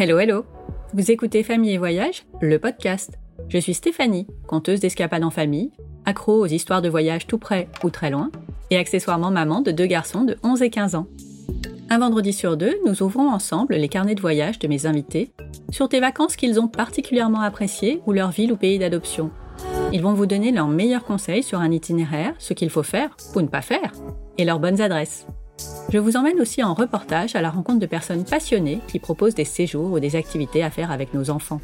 Hello, hello Vous écoutez Famille et Voyage, le podcast. Je suis Stéphanie, conteuse d'escapades en famille, accro aux histoires de voyage tout près ou très loin, et accessoirement maman de deux garçons de 11 et 15 ans. Un vendredi sur deux, nous ouvrons ensemble les carnets de voyage de mes invités sur des vacances qu'ils ont particulièrement appréciées ou leur ville ou pays d'adoption. Ils vont vous donner leurs meilleurs conseils sur un itinéraire, ce qu'il faut faire ou ne pas faire, et leurs bonnes adresses. Je vous emmène aussi en reportage à la rencontre de personnes passionnées qui proposent des séjours ou des activités à faire avec nos enfants.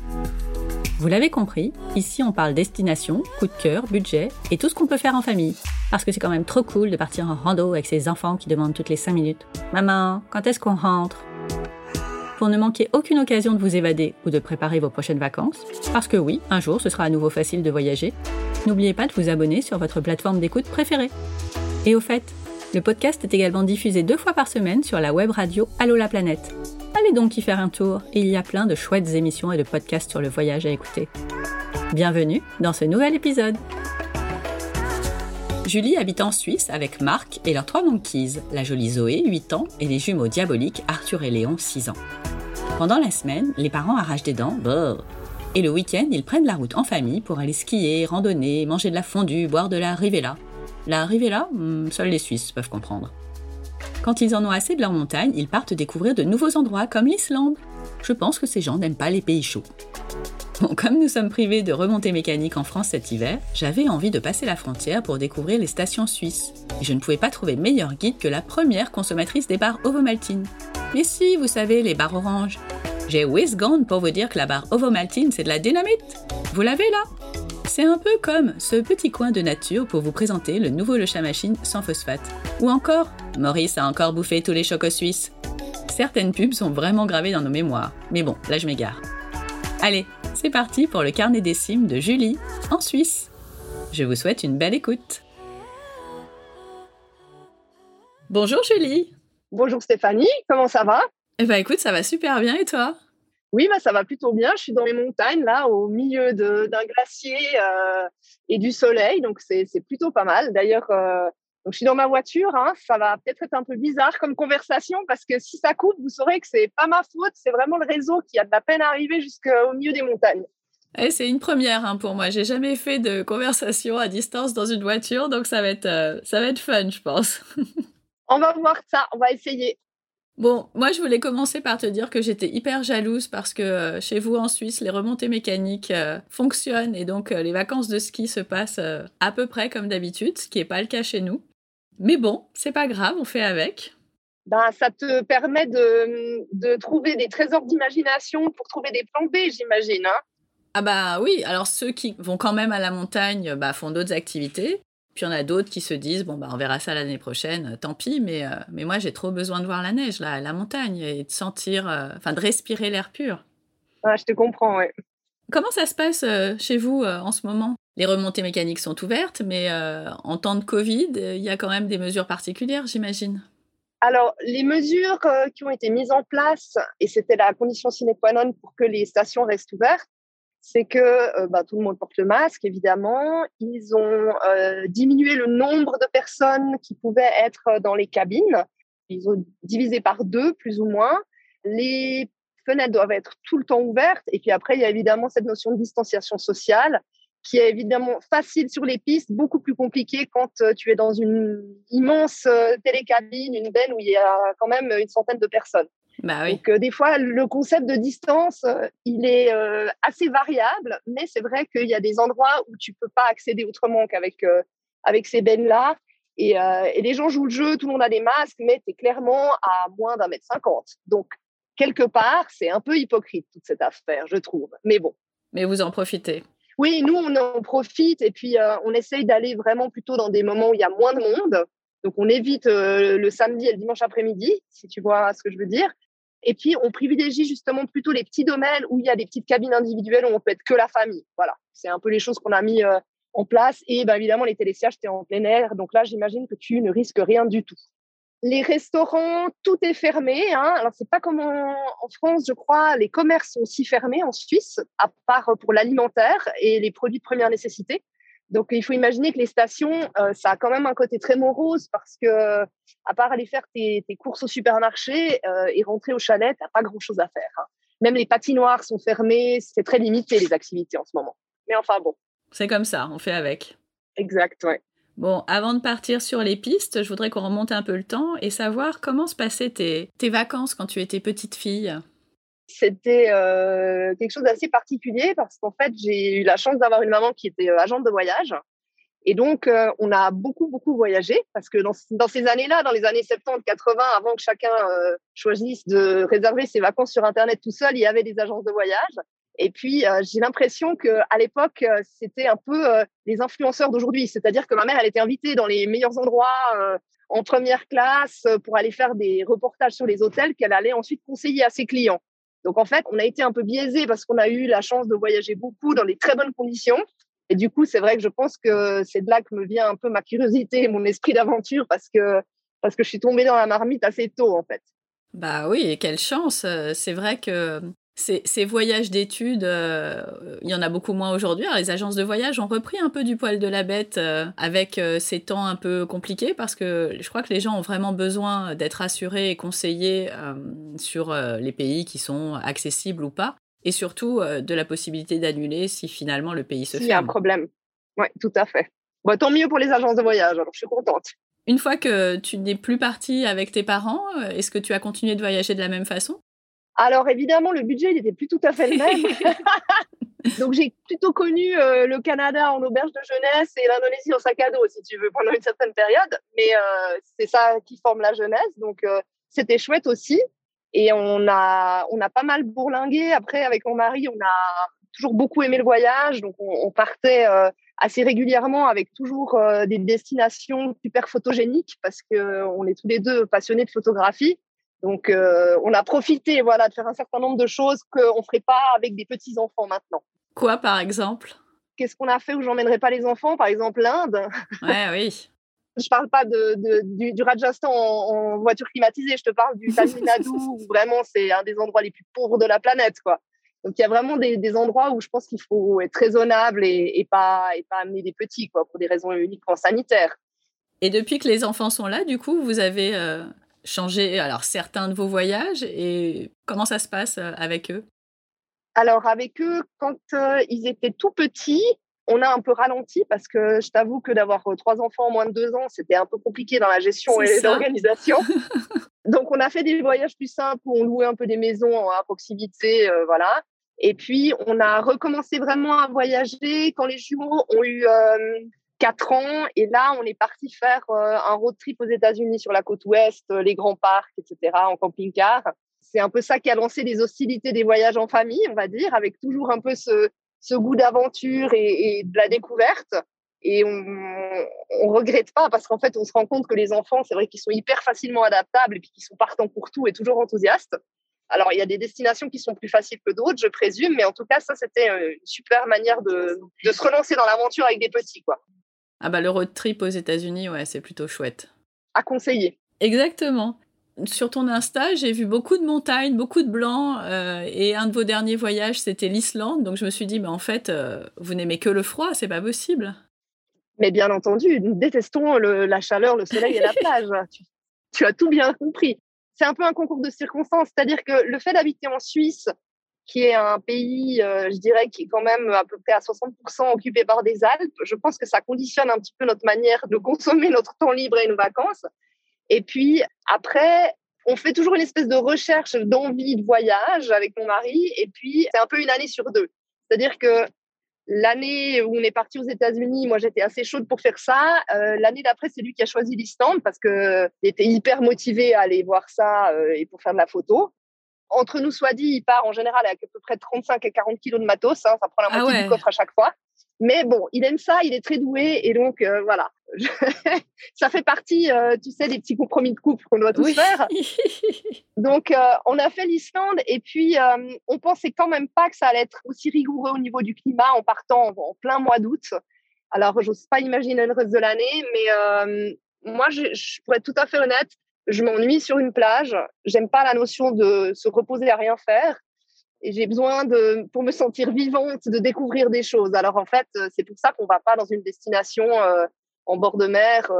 Vous l'avez compris, ici on parle destination, coup de cœur, budget et tout ce qu'on peut faire en famille. Parce que c'est quand même trop cool de partir en rando avec ses enfants qui demandent toutes les 5 minutes Maman, quand est-ce qu'on rentre? Pour ne manquer aucune occasion de vous évader ou de préparer vos prochaines vacances, parce que oui, un jour ce sera à nouveau facile de voyager, n'oubliez pas de vous abonner sur votre plateforme d'écoute préférée. Et au fait, le podcast est également diffusé deux fois par semaine sur la web radio Allo la planète. Allez donc y faire un tour, il y a plein de chouettes émissions et de podcasts sur le voyage à écouter. Bienvenue dans ce nouvel épisode. Julie habite en Suisse avec Marc et leurs trois monkeys, la jolie Zoé, 8 ans, et les jumeaux diaboliques Arthur et Léon, 6 ans. Pendant la semaine, les parents arrachent des dents, et le week-end, ils prennent la route en famille pour aller skier, randonner, manger de la fondue, boire de la rivella, la là, hmm, seuls les Suisses peuvent comprendre. Quand ils en ont assez de leur montagne, ils partent découvrir de nouveaux endroits comme l'Islande. Je pense que ces gens n'aiment pas les pays chauds. Comme nous sommes privés de remontées mécaniques en France cet hiver, j'avais envie de passer la frontière pour découvrir les stations suisses. Et je ne pouvais pas trouver meilleur guide que la première consommatrice des bars Ovomaltine. Mais si, vous savez, les bars oranges. J'ai whiz gone pour vous dire que la barre Ovomaltine, c'est de la dynamite. Vous l'avez là? C'est un peu comme ce petit coin de nature pour vous présenter le nouveau Le Chat Machine sans phosphate. Ou encore, Maurice a encore bouffé tous les chocos suisses. Certaines pubs sont vraiment gravées dans nos mémoires. Mais bon, là je m'égare. Allez, c'est parti pour le carnet des cimes de Julie, en Suisse. Je vous souhaite une belle écoute. Bonjour Julie. Bonjour Stéphanie, comment ça va? Eh ben écoute, ça va super bien et toi? Oui, bah, ça va plutôt bien. Je suis dans les montagnes, là, au milieu d'un glacier euh, et du soleil. Donc, c'est plutôt pas mal. D'ailleurs, euh, je suis dans ma voiture. Hein. ça va peut-être être un peu bizarre comme conversation parce que si ça coupe, vous saurez que c'est pas ma faute. C'est vraiment le réseau qui a de la peine à arriver jusqu'au milieu des montagnes. Eh, c'est une première hein, pour moi. J'ai jamais fait de conversation à distance dans une voiture, donc ça va être, euh, ça va être fun, je pense. on va voir ça. On va essayer. Bon, moi je voulais commencer par te dire que j'étais hyper jalouse parce que euh, chez vous en Suisse, les remontées mécaniques euh, fonctionnent et donc euh, les vacances de ski se passent à peu près comme d'habitude, ce qui n'est pas le cas chez nous. Mais bon, c'est pas grave, on fait avec. Ben, ça te permet de, trouver des trésors d'imagination pour trouver des plans B, j'imagine. Hein ah bah oui, alors ceux qui vont quand même à la montagne bah, font d'autres activités. Puis il y en a d'autres qui se disent bon bah on verra ça l'année prochaine, euh, tant pis. Mais euh, mais moi j'ai trop besoin de voir la neige, la, la montagne et de sentir, euh, enfin de respirer l'air pur. Ah, je te comprends, ouais. Comment ça se passe chez vous en ce moment? Les remontées mécaniques sont ouvertes, mais en temps de Covid, il y a quand même des mesures particulières, j'imagine? Alors, les mesures qui ont été mises en place, et c'était la condition sine qua non pour que les stations restent ouvertes, c'est que euh, bah, tout le monde porte le masque, évidemment. Ils ont euh, diminué le nombre de personnes qui pouvaient être dans les cabines. Ils ont divisé par deux, plus ou moins. Les fenêtres doivent être tout le temps ouvertes. Et puis après, il y a évidemment cette notion de distanciation sociale qui est évidemment facile sur les pistes, beaucoup plus compliquée quand euh, tu es dans une immense télécabine, une benne où il y a quand même une centaine de personnes. Bah Donc, euh, des fois, le concept de distance, euh, il est euh, assez variable, mais c'est vrai qu'il y a des endroits où tu peux pas accéder autrement qu'avec avec ces bennes-là. Et, et, les gens jouent le jeu, tout le monde a des masques, mais tu es clairement à moins d'un mètre cinquante. Donc, quelque part, c'est un peu hypocrite toute cette affaire, je trouve. Mais bon. Mais vous en profitez. Oui, nous, on en profite et puis on essaye d'aller vraiment plutôt dans des moments où il y a moins de monde. Donc, on évite le samedi et le dimanche après-midi, si tu vois ce que je veux dire. Et puis, on privilégie justement plutôt les petits domaines où il y a des petites cabines individuelles où on peut être que la famille. Voilà, c'est un peu les choses qu'on a mis euh, en place. Et ben, évidemment, les télésièges, tu en plein air. Donc là, j'imagine que tu ne risques rien du tout. Les restaurants, tout est fermé. Hein. Alors, c'est pas comme en, France, je crois. Les commerces sont aussi fermés en Suisse, à part pour l'alimentaire et les produits de première nécessité. Donc, il faut imaginer que les stations, euh, ça a quand même un côté très morose parce que, à part aller faire tes, courses au supermarché euh, et rentrer au chalet, t'as pas grand chose à faire. Hein. Même les patinoires sont fermées. C'est très limité les activités en ce moment. Mais enfin bon. C'est comme ça, on fait avec. Exact, ouais. Bon, avant de partir sur les pistes, je voudrais qu'on remonte un peu le temps et savoir comment se passaient tes, tes vacances quand tu étais petite fille. C'était euh, quelque chose d'assez particulier parce qu'en fait, j'ai eu la chance d'avoir une maman qui était euh, agente de voyage. Et donc, euh, on a beaucoup, beaucoup voyagé parce que dans, ces années-là, dans les années 70, 80, avant que chacun choisisse de réserver ses vacances sur Internet tout seul, il y avait des agences de voyage. Et puis, j'ai l'impression que à l'époque, c'était un peu les influenceurs d'aujourd'hui. C'est-à-dire que ma mère, elle était invitée dans les meilleurs endroits en première classe pour aller faire des reportages sur les hôtels qu'elle allait ensuite conseiller à ses clients. Donc en fait, on a été un peu biaisé parce qu'on a eu la chance de voyager beaucoup dans des très bonnes conditions. Et du coup, c'est vrai que je pense que c'est de là que me vient un peu ma curiosité mon esprit d'aventure parce que, parce que je suis tombée dans la marmite assez tôt en fait. Bah oui, et quelle chance. C'est vrai que ces, voyages d'études, euh, il y en a beaucoup moins aujourd'hui. Les agences de voyage ont repris un peu du poil de la bête euh, avec euh, ces temps un peu compliqués parce que je crois que les gens ont vraiment besoin d'être assurés et conseillés sur les pays qui sont accessibles ou pas. Et surtout de la possibilité d'annuler si finalement le pays se ferme. Il y a un problème. Oui, tout à fait. Bon, tant mieux pour les agences de voyage, alors je suis contente. Une fois que tu n'es plus partie avec tes parents, est-ce que tu as continué de voyager de la même façon? Alors évidemment, le budget n'était plus tout à fait le même. Donc j'ai plutôt connu euh, le Canada en auberge de jeunesse et l'Indonésie en sac à dos, si tu veux, pendant une certaine période. Mais euh, c'est ça qui forme la jeunesse. Donc euh, c'était chouette aussi. Et on a, on a pas mal bourlingué. Après, avec mon mari, on a toujours beaucoup aimé le voyage. Donc on, on partait assez régulièrement avec toujours des destinations super photogéniques parce qu'on est tous les deux passionnés de photographie. Donc, euh, on a profité voilà, de faire un certain nombre de choses qu'on ne ferait pas avec des petits-enfants maintenant. Quoi, par exemple? Qu'est-ce qu'on a fait où j'emmènerais pas les enfants? Par exemple, l'Inde. Ouais, oui. je parle pas de, du, Rajasthan en, voiture climatisée, je te parle du Tamil Nadu, où vraiment c'est un des endroits les plus pauvres de la planète. Quoi. Donc il y a vraiment des, endroits où je pense qu'il faut être raisonnable et, pas, et pas amener des petits, quoi, pour des raisons uniquement sanitaires. Et depuis que les enfants sont là, du coup, vous avez euh, changer alors certains de vos voyages et comment ça se passe euh, avec eux? Alors avec eux, quand euh, ils étaient tout petits, on a un peu ralenti parce que je t'avoue que d'avoir euh, trois enfants en moins de deux ans, c'était un peu compliqué dans la gestion et l'organisation. Donc on a fait des voyages plus simples où on louait un peu des maisons à proximité, voilà. Et puis on a recommencé vraiment à voyager quand les jumeaux ont eu quatre ans. Et là, on est parti faire euh, un road trip aux États-Unis sur la côte ouest, euh, les grands parcs, etc., en camping-car. C'est un peu ça qui a lancé les hostilités des voyages en famille, on va dire, avec toujours un peu ce, ce goût d'aventure et, de la découverte. Et on ne regrette pas parce qu'en fait, on se rend compte que les enfants, c'est vrai qu'ils sont hyper facilement adaptables et puis qu'ils sont partants pour tout et toujours enthousiastes. Alors, il y a des destinations qui sont plus faciles que d'autres, je présume, mais en tout cas, ça, c'était euh, une super manière de, de se relancer dans l'aventure avec des petits, quoi. Ah bah le road trip aux États-Unis, ouais, c'est plutôt chouette. À conseiller. Exactement. Sur ton Insta, j'ai vu beaucoup de montagnes, beaucoup de blancs, euh, et un de vos derniers voyages, c'était l'Islande. Donc je me suis dit, mais en fait, euh, vous n'aimez que le froid, c'est pas possible. Mais bien entendu, nous détestons la chaleur, le soleil et la plage. tu, as tout bien compris. C'est un peu un concours de circonstances, c'est-à-dire que le fait d'habiter en Suisse, qui est un pays, euh, je dirais, qui est quand même à peu près à 60% occupé par des Alpes. Je pense que ça conditionne un petit peu notre manière de consommer notre temps libre et nos vacances. Et puis après, on fait toujours une espèce de recherche d'envie de voyage avec mon mari. Et puis, c'est un peu une année sur deux. C'est-à-dire que l'année où on est parti aux États-Unis, moi, j'étais assez chaude pour faire ça. Euh, l'année d'après, c'est lui qui a choisi l'Islande parce qu'il était hyper motivé à aller voir ça euh, et pour faire de la photo entre nous soit dit, il part en général avec à peu près 35 et 40 kilos de matos. Hein, ça prend la ah moitié du coffre à chaque fois. Mais bon, il aime ça, il est très doué. Et donc, euh, voilà. ça fait partie, euh, tu sais, des petits compromis de couple qu'on doit tous faire. donc, euh, on a fait l'Islande. Et puis, on pensait quand même pas que ça allait être aussi rigoureux au niveau du climat en partant en, plein mois d'août. Alors, je n'ose pas imaginer le reste de l'année. Mais moi, je, je, pour être tout à fait honnête, je m'ennuie sur une plage. J'aime pas la notion de se reposer à rien faire. Et j'ai besoin de, pour me sentir vivante, de découvrir des choses. Alors en fait, c'est pour ça qu'on va pas dans une destination euh, en bord de mer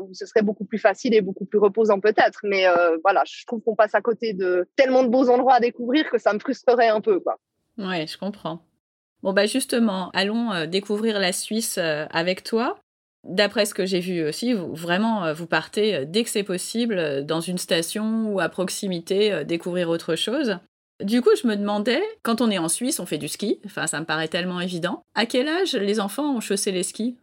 où ce serait beaucoup plus facile et beaucoup plus reposant peut-être. Mais voilà, je trouve qu'on passe à côté de tellement de beaux endroits à découvrir que ça me frustrerait un peu. Quoi. Ouais, je comprends. Bon, bah justement, allons découvrir la Suisse avec toi. D'après ce que j'ai vu aussi, vous, vraiment, vous partez dès que c'est possible dans une station ou à proximité découvrir autre chose. Du coup, je me demandais, quand on est en Suisse, on fait du ski, enfin ça me paraît tellement évident. À quel âge les enfants ont chaussé les skis?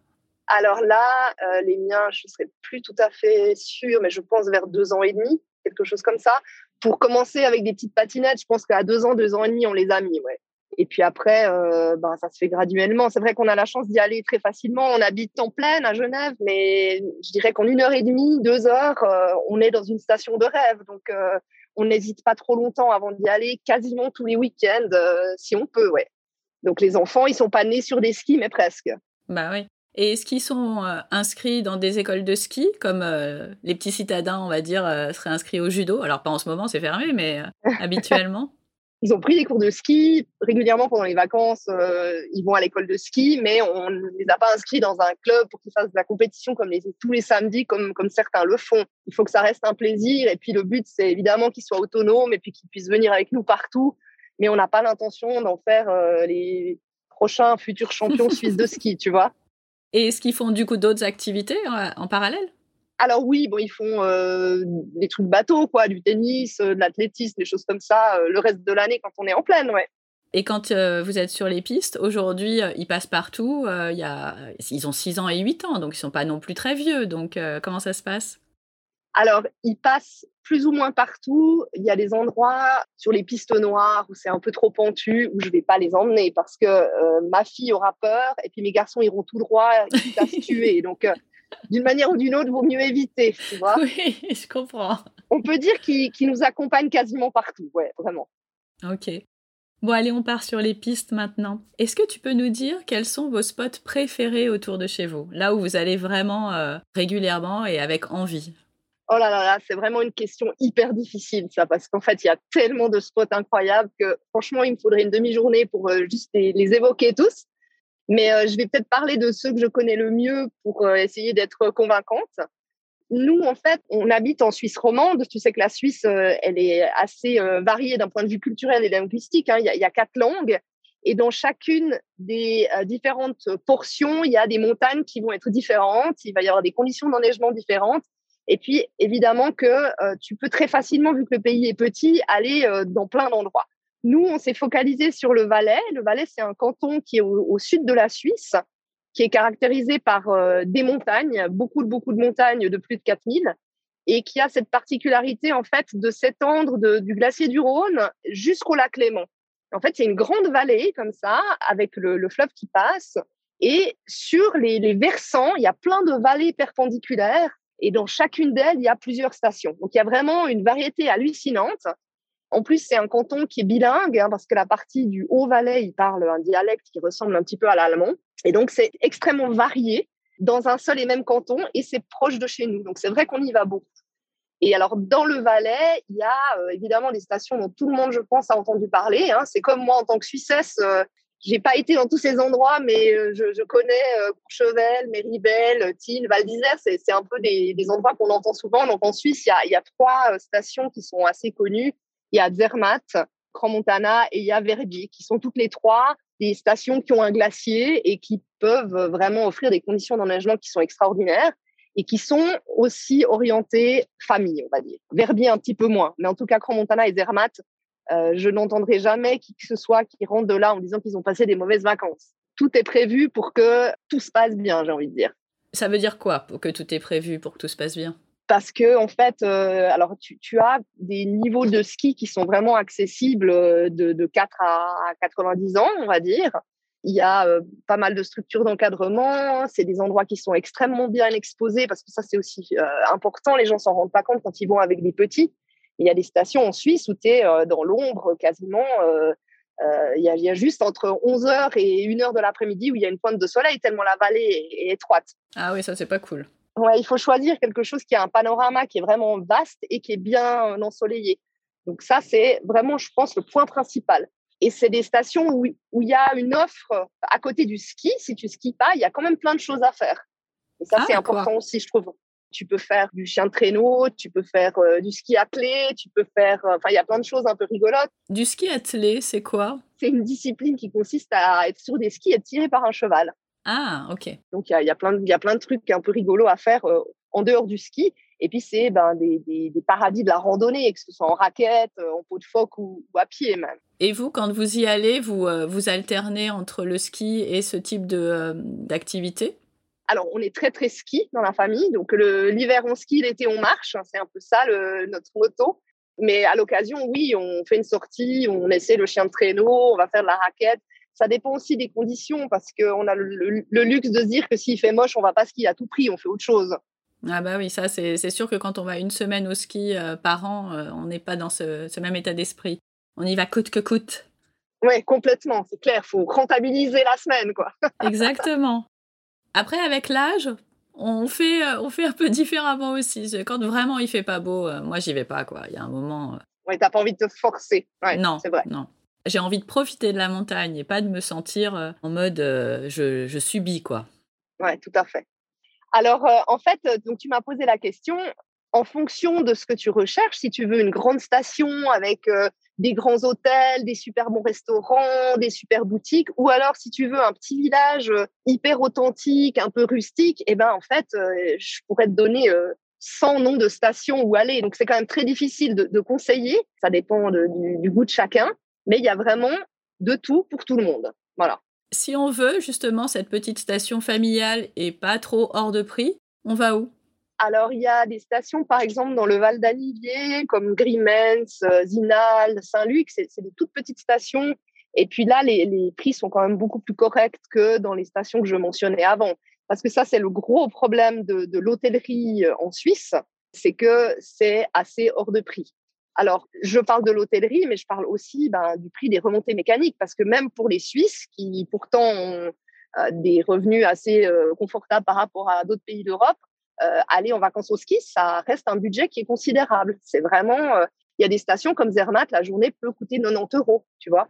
Alors là, euh, les miens, je ne serais plus tout à fait sûre, mais je pense vers deux ans et demi, quelque chose comme ça. Pour commencer avec des petites patinettes, je pense qu'à deux ans, deux ans et demi, on les a mis, ouais. Et puis après, euh, ben, ça se fait graduellement. C'est vrai qu'on a la chance d'y aller très facilement. On habite en pleine à Genève, mais je dirais qu'en une heure et demie, deux heures, euh, on est dans une station de rêve. Donc, on n'hésite pas trop longtemps avant d'y aller, quasiment tous les week-ends, euh, si on peut, ouais. Donc les enfants, ils sont pas nés sur des skis, mais presque. Bah oui. Et est-ce qu'ils sont euh, inscrits dans des écoles de ski, comme euh, les petits citadins, on va dire, seraient inscrits au judo? Alors pas en ce moment, c'est fermé, mais habituellement ils ont pris des cours de ski régulièrement pendant les vacances. Euh, ils vont à l'école de ski, mais on ne les a pas inscrits dans un club pour qu'ils fassent de la compétition comme les, tous les samedis, comme, comme certains le font. Il faut que ça reste un plaisir. Et puis le but, c'est évidemment qu'ils soient autonomes et puis qu'ils puissent venir avec nous partout. Mais on n'a pas l'intention d'en faire euh, les prochains futurs champions suisses de ski, tu vois. Et est-ce qu'ils font du coup d'autres activités euh, en parallèle? Alors oui, bon, ils font euh, des trucs bateaux, quoi, du tennis, euh, de l'athlétisme, des choses comme ça, euh, le reste de l'année quand on est en pleine, ouais. Et quand vous êtes sur les pistes, aujourd'hui, ils passent partout. y a... Ils ont 6 ans et 8 ans, donc ils sont pas non plus très vieux. Donc comment ça se passe? Alors, ils passent plus ou moins partout. Il y a des endroits sur les pistes noires où c'est un peu trop pentu, où je vais pas les emmener parce que ma fille aura peur et puis mes garçons iront tout droit, à se tuer. Donc d'une manière ou d'une autre, vaut mieux éviter, tu vois. Oui, je comprends. On peut dire qu'il nous accompagne quasiment partout, ouais, vraiment. Ok. Bon, allez, on part sur les pistes maintenant. Est-ce que tu peux nous dire quels sont vos spots préférés autour de chez vous Là où vous allez vraiment euh, régulièrement et avec envie? Oh là là là, c'est vraiment une question hyper difficile, ça, parce qu'en fait, il y a tellement de spots incroyables que franchement, il me faudrait une demi-journée pour euh, juste les évoquer tous. Mais euh, je vais peut-être parler de ceux que je connais le mieux pour euh, essayer d'être convaincante. Nous, en fait, on habite en Suisse romande. Tu sais que la Suisse, euh, elle est assez variée d'un point de vue culturel et linguistique. Hein. Il, y y a, quatre langues. Et dans chacune des différentes portions, il y a des montagnes qui vont être différentes. Il va y avoir des conditions d'enneigement différentes. Et puis, évidemment que tu peux très facilement, vu que le pays est petit, aller dans plein d'endroits. Nous, on s'est focalisé sur le Valais. Le Valais, c'est un canton qui est au, sud de la Suisse, qui est caractérisé par euh, des montagnes, beaucoup, beaucoup de montagnes de plus de 4000, et qui a cette particularité, en fait, de s'étendre du glacier du Rhône jusqu'au lac Léman. En fait, c'est une grande vallée, comme ça, avec le, fleuve qui passe. Et sur les, les versants, il y a plein de vallées perpendiculaires. Et dans chacune d'elles, il y a plusieurs stations. Donc, il y a vraiment une variété hallucinante. En plus, c'est un canton qui est bilingue, hein, parce que la partie du Haut-Valais, il parle un dialecte qui ressemble un petit peu à l'allemand. Et donc, c'est extrêmement varié dans un seul et même canton, et c'est proche de chez nous. Donc, c'est vrai qu'on y va beaucoup. Et alors, dans le Valais, il y a euh, évidemment des stations dont tout le monde, je pense, a entendu parler. Hein. C'est comme moi, en tant que Suissesse, euh, j'ai pas été dans tous ces endroits, mais euh, je, connais Courchevel, Méribel, Thiel, Val d'Isère. C'est un peu des, endroits qu'on entend souvent. Donc, en Suisse, il y a trois stations qui sont assez connues il y a Zermatt, Grand Montana et il y a Verdi, qui sont toutes les trois des stations qui ont un glacier et qui peuvent vraiment offrir des conditions d'enneigement qui sont extraordinaires et qui sont aussi orientées famille, on va dire. Verbi un petit peu moins, mais en tout cas, Grand Montana et Zermatt, euh, je n'entendrai jamais qui que ce soit qui rentre de là en disant qu'ils ont passé des mauvaises vacances. Tout est prévu pour que tout se passe bien, j'ai envie de dire. Ça veut dire quoi pour que tout est prévu pour que tout se passe bien? Parce que en fait, euh, alors tu, as des niveaux de ski qui sont vraiment accessibles euh, de, de 4 à 90 ans, on va dire. Il y a euh, pas mal de structures d'encadrement, c'est des endroits qui sont extrêmement bien exposés parce que ça c'est aussi important, les gens s'en rendent pas compte quand ils vont avec des petits. Il y a des stations en Suisse où tu es dans l'ombre quasiment. Il y, a, juste entre 11h et 1h de l'après-midi où il y a une pointe de soleil tellement la vallée est étroite. Ah oui, ça c'est pas cool. Ouais, il faut choisir quelque chose qui a un panorama qui est vraiment vaste et qui est bien ensoleillé. Donc ça, c'est vraiment, je pense, le point principal. Et c'est des stations où, où il y a une offre à côté du ski. Si tu skis pas, il y a quand même plein de choses à faire. Et ça, Ah, c'est important aussi, je trouve. Tu peux faire du chien de traîneau, tu peux faire euh, du ski attelé, tu peux faire. euh, Enfin, il y a plein de choses un peu rigolotes. Du ski attelé, c'est quoi? C'est une discipline qui consiste à être sur des skis et être tiré par un cheval. Ah, ok. Donc, il y a, il y, a plein de- il y a plein de trucs un peu rigolos à faire euh, en dehors du ski. Et puis, c'est ben, des, des, des paradis de la randonnée, que ce soit en raquette, euh, en peau de phoque ou, ou à pied même. Et vous, quand vous y allez, vous, euh, vous alternez entre le ski et ce type de, euh, d'activité? Alors, on est très, très ski dans la famille. Donc, le- l'hiver, on skie, l'été, on marche. C'est un peu ça le, notre motto. Mais à l'occasion, oui, on fait une sortie, on essaie le chien de traîneau, on va faire de la raquette. Ça dépend aussi des conditions parce qu'on a le, le- le luxe de se dire que s'il fait moche, on va pas skier à tout prix, on fait autre chose. Ah bah oui, ça c'est sûr que quand on va une semaine au ski euh, par an, euh, on n'est pas dans ce, ce même état d'esprit. On y va coûte que coûte. Oui, complètement, c'est clair. faut rentabiliser la semaine, quoi. Exactement. Après, avec l'âge, on fait, euh, on fait un peu différemment aussi. Quand vraiment il fait pas beau, euh, moi j'y vais pas quoi. Il y a un moment. Ouais, t'as pas envie de te forcer. Ouais, non, c'est vrai. non. J'ai envie de profiter de la montagne et pas de me sentir euh, en mode euh, je, subis quoi. Ouais, tout à fait. Alors, euh, en fait, donc tu m'as posé la question en fonction de ce que tu recherches. Si tu veux une grande station avec des grands hôtels, des super bons restaurants, des super boutiques, ou alors si tu veux un petit village hyper authentique, un peu rustique, eh ben en fait, je pourrais te donner euh, 100 noms de stations où aller. Donc c'est quand même très difficile de, conseiller. Ça dépend du goût de chacun, mais il y a vraiment de tout pour tout le monde. Voilà. Si on veut justement cette petite station familiale et pas trop hors de prix, on va où? Alors, il y a des stations, par exemple, dans le Val d'Alivier, comme Grimens, euh, Zinal, Saint-Luc. C'est des toutes petites stations. Et puis là, les, les prix sont quand même beaucoup plus corrects que dans les stations que je mentionnais avant. Parce que ça, c'est le gros problème de, de l'hôtellerie euh, en Suisse, c'est que c'est assez hors de prix. Alors, je parle de l'hôtellerie, mais je parle aussi ben, du prix des remontées mécaniques, parce que même pour les Suisses, qui pourtant ont euh, des revenus assez euh, confortables par rapport à d'autres pays d'Europe, euh, aller en vacances au ski, ça reste un budget qui est considérable. C'est vraiment, il y a des stations comme Zermatt, la journée peut coûter 90 euros, tu vois.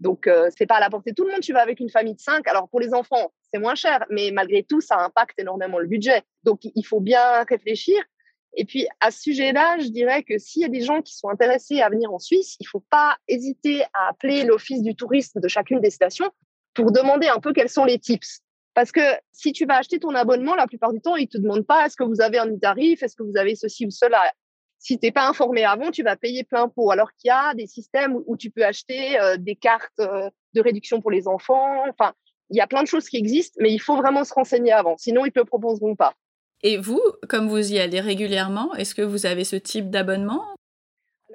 Donc, c'est pas à la portée de tout le monde. Tu vas avec une famille de cinq. Alors, pour les enfants, c'est moins cher, mais malgré tout, ça impacte énormément le budget. Donc, il faut bien réfléchir. Et puis, à ce sujet-là, je dirais que s'il y a des gens qui sont intéressés à venir en Suisse, il faut pas hésiter à appeler l'office du tourisme de chacune des stations pour demander un peu quels sont les tips. Parce que si tu vas acheter ton abonnement, la plupart du temps, ils te demandent pas est-ce que vous avez un tarif, est-ce que vous avez ceci ou cela? Si t'es pas informé avant, tu vas payer plein pot. Alors qu'il y a des systèmes où, tu peux acheter euh, des cartes euh, de réduction pour les enfants. Enfin, il y a plein de choses qui existent, mais il faut vraiment se renseigner avant. Sinon, ils te le proposeront pas. Et vous, comme vous y allez régulièrement, est-ce que vous avez ce type d'abonnement?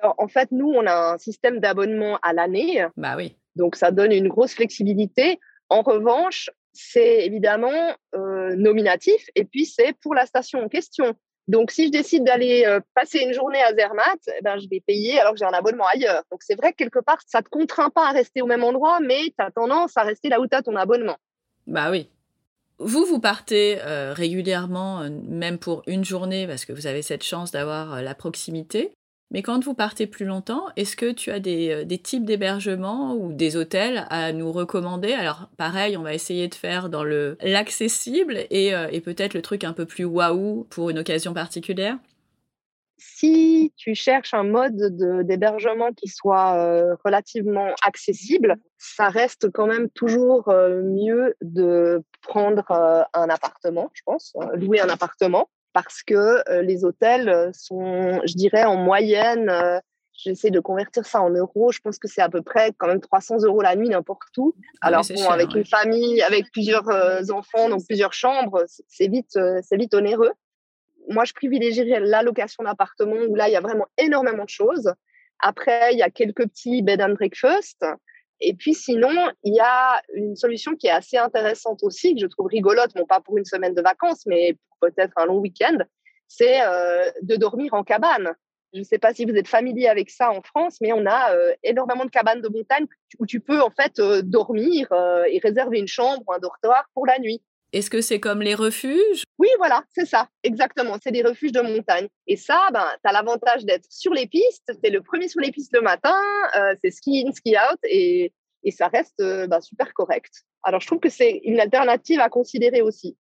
Alors, en fait, nous, on a un système d'abonnement à l'année. Bah oui. Donc, ça donne une grosse flexibilité. En revanche, c'est évidemment euh, nominatif et puis c'est pour la station en question. Donc, si je décide d'aller euh, passer une journée à Zermatt, eh ben, je vais payer alors que j'ai un abonnement ailleurs. Donc, c'est vrai que quelque part, ça te contraint pas à rester au même endroit, mais tu as tendance à rester là où tu as ton abonnement. Bah oui. Vous, vous partez euh, régulièrement, euh, même pour une journée, parce que vous avez cette chance d'avoir euh, la proximité. Mais quand vous partez plus longtemps, est-ce que tu as des, types d'hébergements ou des hôtels à nous recommander? Alors, pareil, on va essayer de faire dans le l'accessible et, et peut-être le truc un peu plus waouh pour une occasion particulière? Si tu cherches un mode de- d'hébergement qui soit euh, relativement accessible, ça reste quand même toujours euh, mieux de prendre euh, un appartement, je pense, euh, louer un appartement, parce que les hôtels sont, je dirais, en moyenne, j'essaie de convertir ça en euros, je pense que c'est à peu près quand même 300 euros la nuit n'importe où. Ah oui, Alors bon, cher, avec ouais. une famille, avec plusieurs enfants, donc plusieurs chambres, c'est- vite, c'est vite onéreux. Moi, je privilégierais la location d'appartement où là, il y a vraiment énormément de choses. Après, il y a quelques petits bed and breakfast. Et puis sinon, il y a une solution qui est assez intéressante aussi, que je trouve rigolote, bon pas pour une semaine de vacances, mais peut-être un long week-end, c'est euh, de dormir en cabane. Je ne sais pas si vous êtes familier avec ça en France, mais on a euh, énormément de cabanes de montagne où tu peux en fait euh, dormir et réserver une chambre ou un dortoir pour la nuit. Est-ce que c'est comme les refuges? Oui, voilà, c'est ça, exactement. C'est des refuges de montagne. Et ça, ben, tu as l'avantage d'être sur les pistes. Tu es le premier sur les pistes le matin. euh, c'est ski in, ski out. Et, et ça reste euh, ben, super correct. Alors, je trouve que c'est une alternative à considérer aussi.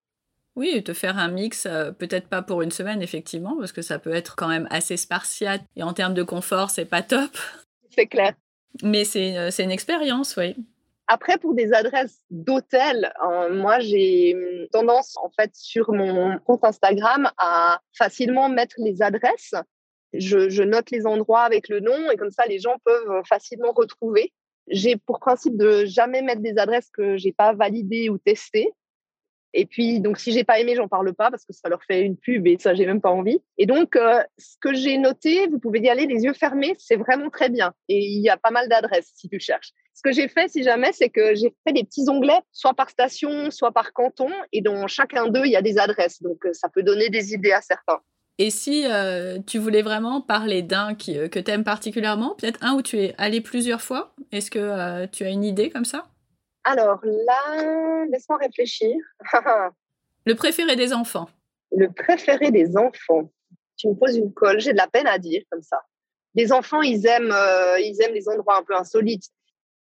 Oui, te faire un mix, euh, peut-être pas pour une semaine, effectivement, parce que ça peut être quand même assez spartiate. Et en termes de confort, c'est pas top. C'est clair. Mais c'est une expérience, oui. Après, pour des adresses d'hôtels, euh, moi, j'ai tendance, en fait, sur mon compte Instagram à facilement mettre les adresses. Je, note les endroits avec le nom et comme ça, les gens peuvent facilement retrouver. J'ai pour principe de jamais mettre des adresses que j'ai pas validées ou testées. Et puis, donc, si j'ai pas aimé, j'en parle pas parce que ça leur fait une pub et ça, j'ai même pas envie. Et donc, euh, ce que j'ai noté, vous pouvez y aller les yeux fermés, c'est vraiment très bien. Et il y a pas mal d'adresses si tu cherches. Ce que j'ai fait, si jamais, c'est que j'ai fait des petits onglets, soit par station, soit par canton, et dans chacun d'eux, il y a des adresses. Donc, euh, ça peut donner des idées à certains. Et si euh, tu voulais vraiment parler d'un qui, que tu aimes particulièrement, peut-être un où tu es allé plusieurs fois, est-ce que tu as une idée comme ça? Alors là, laisse-moi réfléchir. le préféré des enfants. Le préféré des enfants. Tu me poses une colle, j'ai de la peine à dire comme ça. Les enfants, ils aiment, euh, ils aiment les endroits un peu insolites.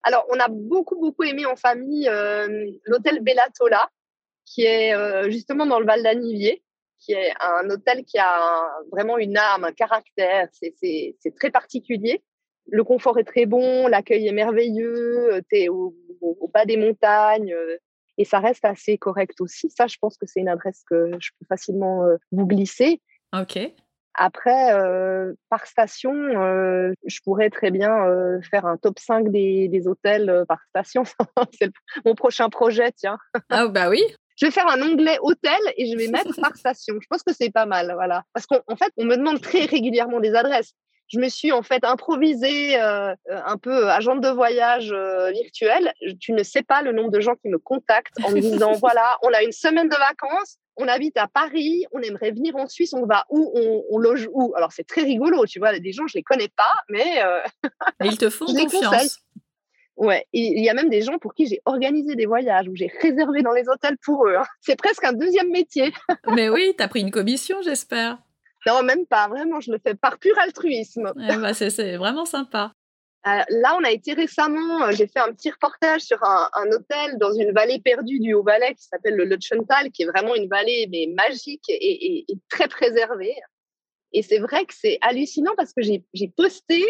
Alors, on a beaucoup, beaucoup aimé en famille euh, l'hôtel Bellatola, qui est euh, justement dans le Val d'Anivier, qui est un hôtel qui a vraiment une âme, un caractère. C'est très particulier le confort est très bon, l'accueil est merveilleux, euh, tu es au, bas des montagnes et ça reste assez correct aussi. Ça, je pense que c'est une adresse que je peux facilement vous glisser. Ok. Après, par station, je pourrais très bien faire un top 5 des, des hôtels par station. c'est mon prochain projet, tiens. Ah bah oui. Je vais faire un onglet hôtel et je vais mettre par station. Je pense que c'est pas mal, voilà. Parce qu'en fait, on me demande très régulièrement des adresses je me suis en fait improvisée un peu agente de voyage virtuelle. Tu ne sais pas le nombre de gens qui me contactent en me disant voilà, on a une semaine de vacances, on habite à Paris, on aimerait venir en Suisse, on va où, on, loge où? Alors c'est très rigolo, tu vois, des gens je les connais pas, mais euh, ils te font confiance. Ouais, il y a même des gens pour qui j'ai organisé des voyages, où j'ai réservé dans les hôtels pour eux. Hein. C'est presque un deuxième métier. mais oui, tu as pris une commission, j'espère. Non, même pas. Vraiment, je le fais par pur altruisme. Eh ben, c'est vraiment sympa. Euh, là, on a été récemment, euh, j'ai fait un petit reportage sur un, hôtel dans une vallée perdue du Haut-Valais qui s'appelle le Lutschental, qui est vraiment une vallée mais magique et, très préservée. Et c'est vrai que c'est hallucinant parce que j'ai posté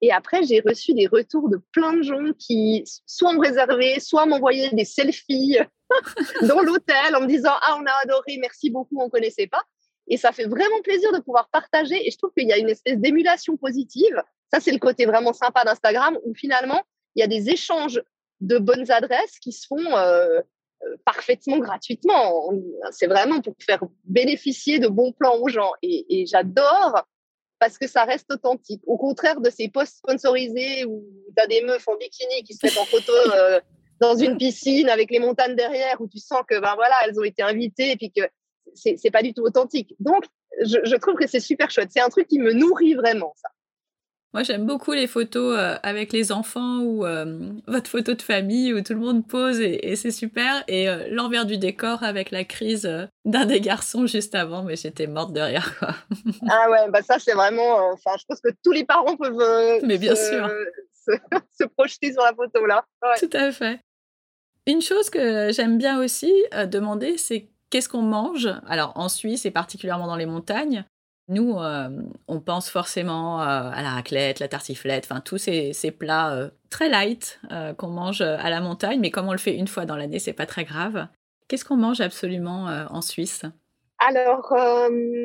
et après j'ai reçu des retours de plein de gens qui soit me réservaient, soit m'envoyaient des selfies dans l'hôtel en me disant ah on a adoré, merci beaucoup, on connaissait pas. Et ça fait vraiment plaisir de pouvoir partager. Et je trouve qu'il y a une espèce d'émulation positive. Ça, c'est le côté vraiment sympa d'Instagram où finalement, il y a des échanges de bonnes adresses qui se font euh, euh, parfaitement gratuitement. C'est vraiment pour faire bénéficier de bons plans aux gens. Et, j'adore parce que ça reste authentique. Au contraire de ces posts sponsorisés où tu as des meufs en bikini qui se mettent en photo euh, dans une piscine avec les montagnes derrière où tu sens que ben voilà, elles ont été invitées et puis que c'est pas du tout authentique. Donc, je, trouve que c'est super chouette. C'est un truc qui me nourrit vraiment, ça. Moi, j'aime beaucoup les photos euh, avec les enfants ou euh, votre photo de famille où tout le monde pose et, c'est super. Et euh, l'envers du décor avec la crise d'un des garçons juste avant, mais j'étais morte de rire. Quoi. ah ouais, bah ça, c'est vraiment. Enfin, je pense que tous les parents peuvent. mais bien sûr. Se, projeter sur la photo là. Tout à fait. Une chose que j'aime bien aussi demander, c'est Qu'est-ce qu'on mange? Alors en Suisse et particulièrement dans les montagnes, nous, euh, on pense forcément euh, à la raclette, la tartiflette, enfin tous ces, plats euh, très light qu'on mange à la montagne, mais comme on le fait une fois dans l'année, c'est pas très grave. Qu'est-ce qu'on mange absolument en Suisse? Alors,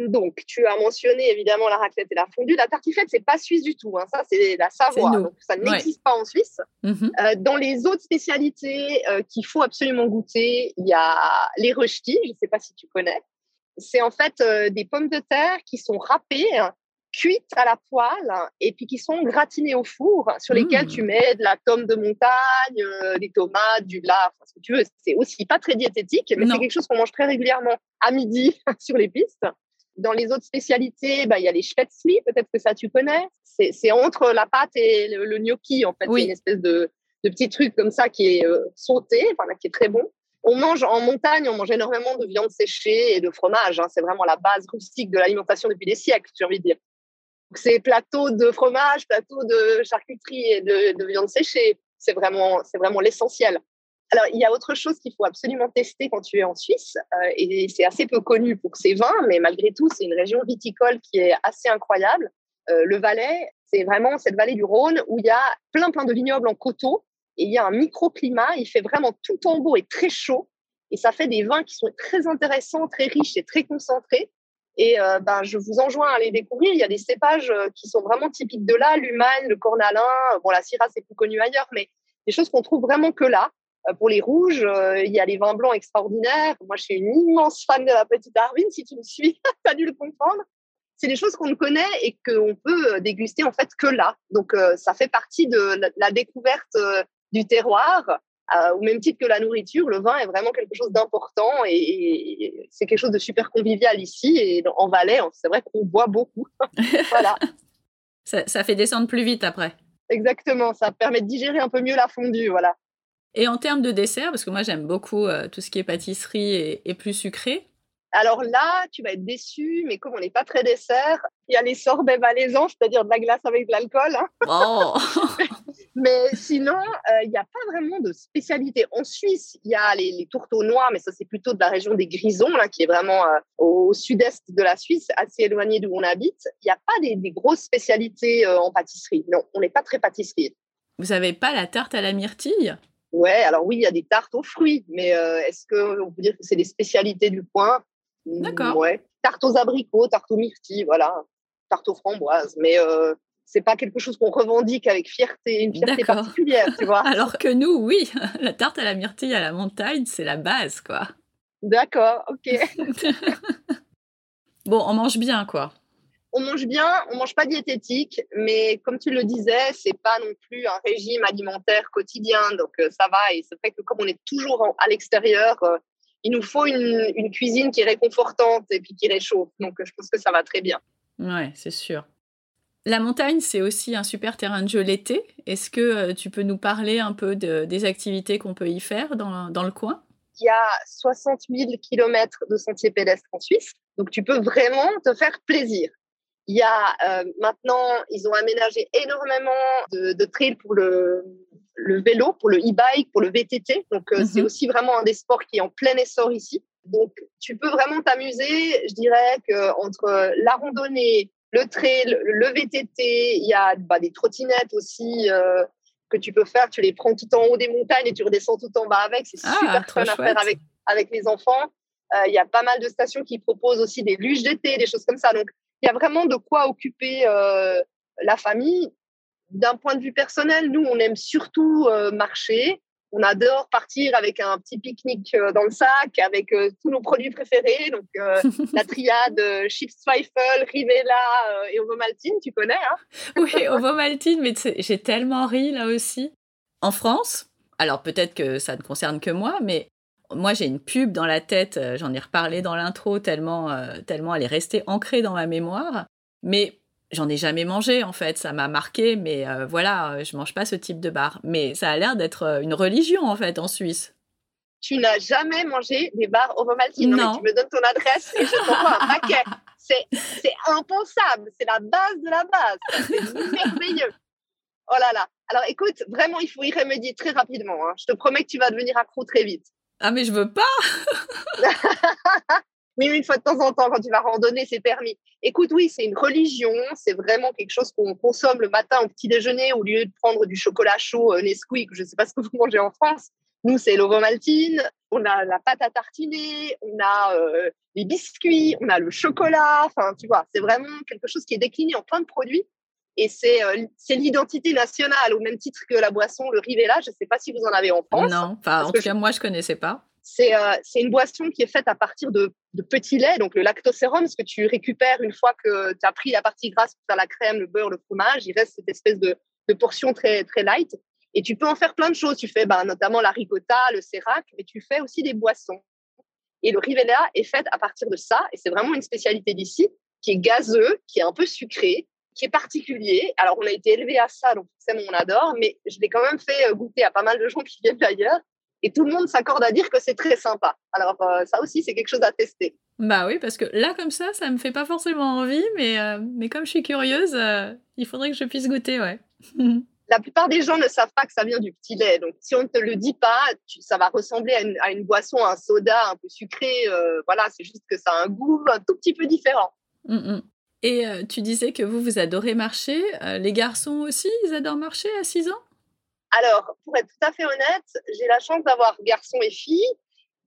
donc, tu as mentionné évidemment la raclette et la fondue. La tartiflette, c'est pas suisse du tout. Hein. Ça, c'est la Savoie. Donc, ça n'existe pas en Suisse. Mm-hmm. Dans les autres spécialités qu'il faut absolument goûter, il y a les rösti. Je ne sais pas si tu connais. C'est en fait des pommes de terre qui sont râpées cuites à la poêle et puis qui sont gratinées au four, sur lesquelles tu mmh. mets de la tome de montagne, euh, des tomates, du lard, ce que tu veux. C'est aussi pas très diététique, mais c'est quelque chose qu'on mange très régulièrement à midi sur les pistes. Dans les autres spécialités, bah, il y a les spätzli, peut-être que ça tu connais. C'est entre la pâte et le, gnocchi, en fait. C'est une espèce de, de, petit truc comme ça qui est euh, sauté, enfin, qui est très bon. On mange en montagne, on mange énormément de viande séchée et de fromage. Hein. C'est vraiment la base rustique de l'alimentation depuis des siècles, j'ai envie de dire. C'est plateau de fromage, plateau de charcuterie et de, viande séchée. C'est vraiment, c'est vraiment l'essentiel. Alors, il y a autre chose qu'il faut absolument tester quand tu es en Suisse, euh, et c'est assez peu connu pour ses vins, mais malgré tout, c'est une région viticole qui est assez incroyable. Euh, le Valais, c'est vraiment cette vallée du Rhône où il y a plein, plein de vignobles en coteaux, il y a un microclimat, il fait vraiment tout en beau et très chaud, et ça fait des vins qui sont très intéressants, très riches et très concentrés. Et euh, ben, je vous enjoins à les découvrir. Il y a des cépages qui sont vraiment typiques de là, l'Humagne, le Cornalin. Bon, la Syrah, c'est plus connu ailleurs, mais des choses qu'on trouve vraiment que là. Euh, pour les rouges, euh, il y a les vins blancs extraordinaires. Moi, je suis une immense fan de la petite Arvine. Si tu me suis, tu as dû le comprendre. C'est des choses qu'on ne connaît et qu'on peut euh, déguster en fait que là. Donc, ça fait partie de la, découverte du terroir. au même titre que la nourriture, le vin est vraiment quelque chose d'important et, c'est quelque chose de super convivial ici. Et en Valais, c'est vrai qu'on boit beaucoup. voilà. Ça, ça fait descendre plus vite après. Exactement, ça permet de digérer un peu mieux la fondue, voilà. Et en termes de dessert, parce que moi j'aime beaucoup euh, tout ce qui est pâtisserie et, plus sucré. Alors là, tu vas être déçu, mais comme on n'est pas très dessert, il y a les sorbets valaisans, c'est-à-dire de la glace avec de l'alcool. Hein. Oh. mais sinon, euh, il n'y a pas vraiment de spécialité. En Suisse, il y a les, tourteaux noirs, mais ça c'est plutôt de la région des Grisons, là, qui est vraiment euh, au sud-est de la Suisse, assez éloigné d'où on habite. Il n'y a pas des, des grosses spécialités en pâtisserie. Non, on n'est pas très pâtisserie. Vous n'avez pas la tarte à la myrtille? Ouais, alors oui, il y a des tartes aux fruits, mais euh, est-ce qu'on peut dire que c'est des spécialités du coin? D'accord. Ouais. Tarte aux abricots, tarte aux myrtilles, voilà. Tarte aux framboises, mais euh, c'est pas quelque chose qu'on revendique avec fierté, une fierté particulière, tu vois. alors que nous, oui, la tarte à la myrtille à la montagne, c'est la base, quoi. D'accord, ok. bon, on mange bien, quoi on mange bien, on mange pas diététique, mais comme tu le disais, c'est pas non plus un régime alimentaire quotidien, donc euh, ça va. Et c'est vrai que comme on est toujours à l'extérieur, euh, il nous faut une, cuisine qui est réconfortante et puis qui réchauffe. Donc euh, je pense que ça va très bien. Ouais, c'est sûr. La montagne, c'est aussi un super terrain de jeu l'été. Est-ce que tu peux nous parler un peu des activités qu'on peut y faire dans, dans le coin? Il y a 60 000 km de sentiers pédestres en Suisse, donc tu peux vraiment te faire plaisir. Il y a euh, maintenant, ils ont aménagé énormément de, trails pour le, vélo, pour le e-bike, pour le VTT. Donc, euh, c'est mhm. aussi vraiment un des sports qui est en plein essor ici. Donc, tu peux vraiment t'amuser. Je dirais qu'entre la randonnée, le trail, le VTT, il y a bah, des trottinettes aussi euh, que tu peux faire. Tu les prends tout en haut des montagnes et tu redescends tout en bas avec. C'est ah, super fun à faire avec, avec les enfants. Il y a pas mal de stations qui proposent aussi des luges d'été, des choses comme ça. Donc, il y a vraiment de quoi occuper euh, la famille. D'un point de vue personnel, nous, on aime surtout euh, marcher. On adore partir avec un petit pique-nique euh, dans le sac, avec tous nos produits préférés. Donc, la triade Chips Zweifel, Rivella et Ovomaltine, tu connais, hein? Oui, Ovomaltine, mais j'ai tellement ri là aussi. En France, alors peut-être que ça ne concerne que moi, mais moi, j'ai une pub dans la tête, euh, j'en ai reparlé dans l'intro tellement, euh, tellement elle est restée ancrée dans ma mémoire. Mais j'en ai jamais mangé, en fait. Ça m'a marqué, mais euh, voilà, je mange pas ce type de bar. Mais ça a l'air d'être une religion, en fait, en Suisse. Tu n'as jamais mangé des bars ovomaltines. Non. tu me donnes ton adresse et je t'envoie un paquet. C'est impensable. C'est la base de la base. C'est merveilleux. Oh là là. Alors écoute, vraiment, il faut y remédier très rapidement. Hein. Je te promets que tu vas devenir accro très vite. Ah, mais je veux pas Oui, une fois de temps en temps, quand tu vas randonner, c'est permis. Écoute, oui, c'est une religion, c'est vraiment quelque chose qu'on consomme le matin au petit déjeuner au lieu de prendre du chocolat chaud euh, Nesquik, je ne sais pas ce que vous mangez en France. Nous, c'est l'ovomaltine, on a la pâte à tartiner, on a euh, les biscuits, on a le chocolat. Enfin, tu vois, c'est vraiment quelque chose qui est décliné en plein de produits. Et c'est euh, l'identité nationale, au même titre que la boisson, le Rivella. Je ne sais pas si vous en avez en France. Non, enfin, en tout cas, moi, je ne connaissais pas. Euh, c'est une boisson qui est faite à partir de, de petits laits, donc le lactosérum, ce que tu récupères une fois que tu as pris la partie grasse pour faire la crème, le beurre, le fromage. Il reste cette espèce de, portion très, très light. Et tu peux en faire plein de choses. Tu fais bah, notamment la ricotta, le sérac, mais tu fais aussi des boissons. Et le Rivella est fait à partir de ça. Et c'est vraiment une spécialité d'ici, qui est gazeux, qui est un peu sucré, qui est particulier. Alors, on a été élevé à ça, donc forcément, on adore, mais je l'ai quand même fait euh, goûter à pas mal de gens qui viennent d'ailleurs. Et tout le monde s'accorde à dire que c'est très sympa. Alors, euh, ça aussi, c'est quelque chose à tester. Bah oui, parce que là, comme ça, ça me fait pas forcément envie, mais, euh, mais comme je suis curieuse, il faudrait que je puisse goûter, ouais. la plupart des gens ne savent pas que ça vient du petit lait. Donc, si on ne te le dit pas, ça va ressembler à une, boisson, à un soda un peu sucré. Euh, voilà, c'est juste que ça a un goût un tout petit peu différent. Mm, mm. Et euh, tu disais que vous, vous adorez marcher. Euh, les garçons aussi, ils adorent marcher à 6 ans? Alors, pour être tout à fait honnête, j'ai la chance d'avoir garçons et filles.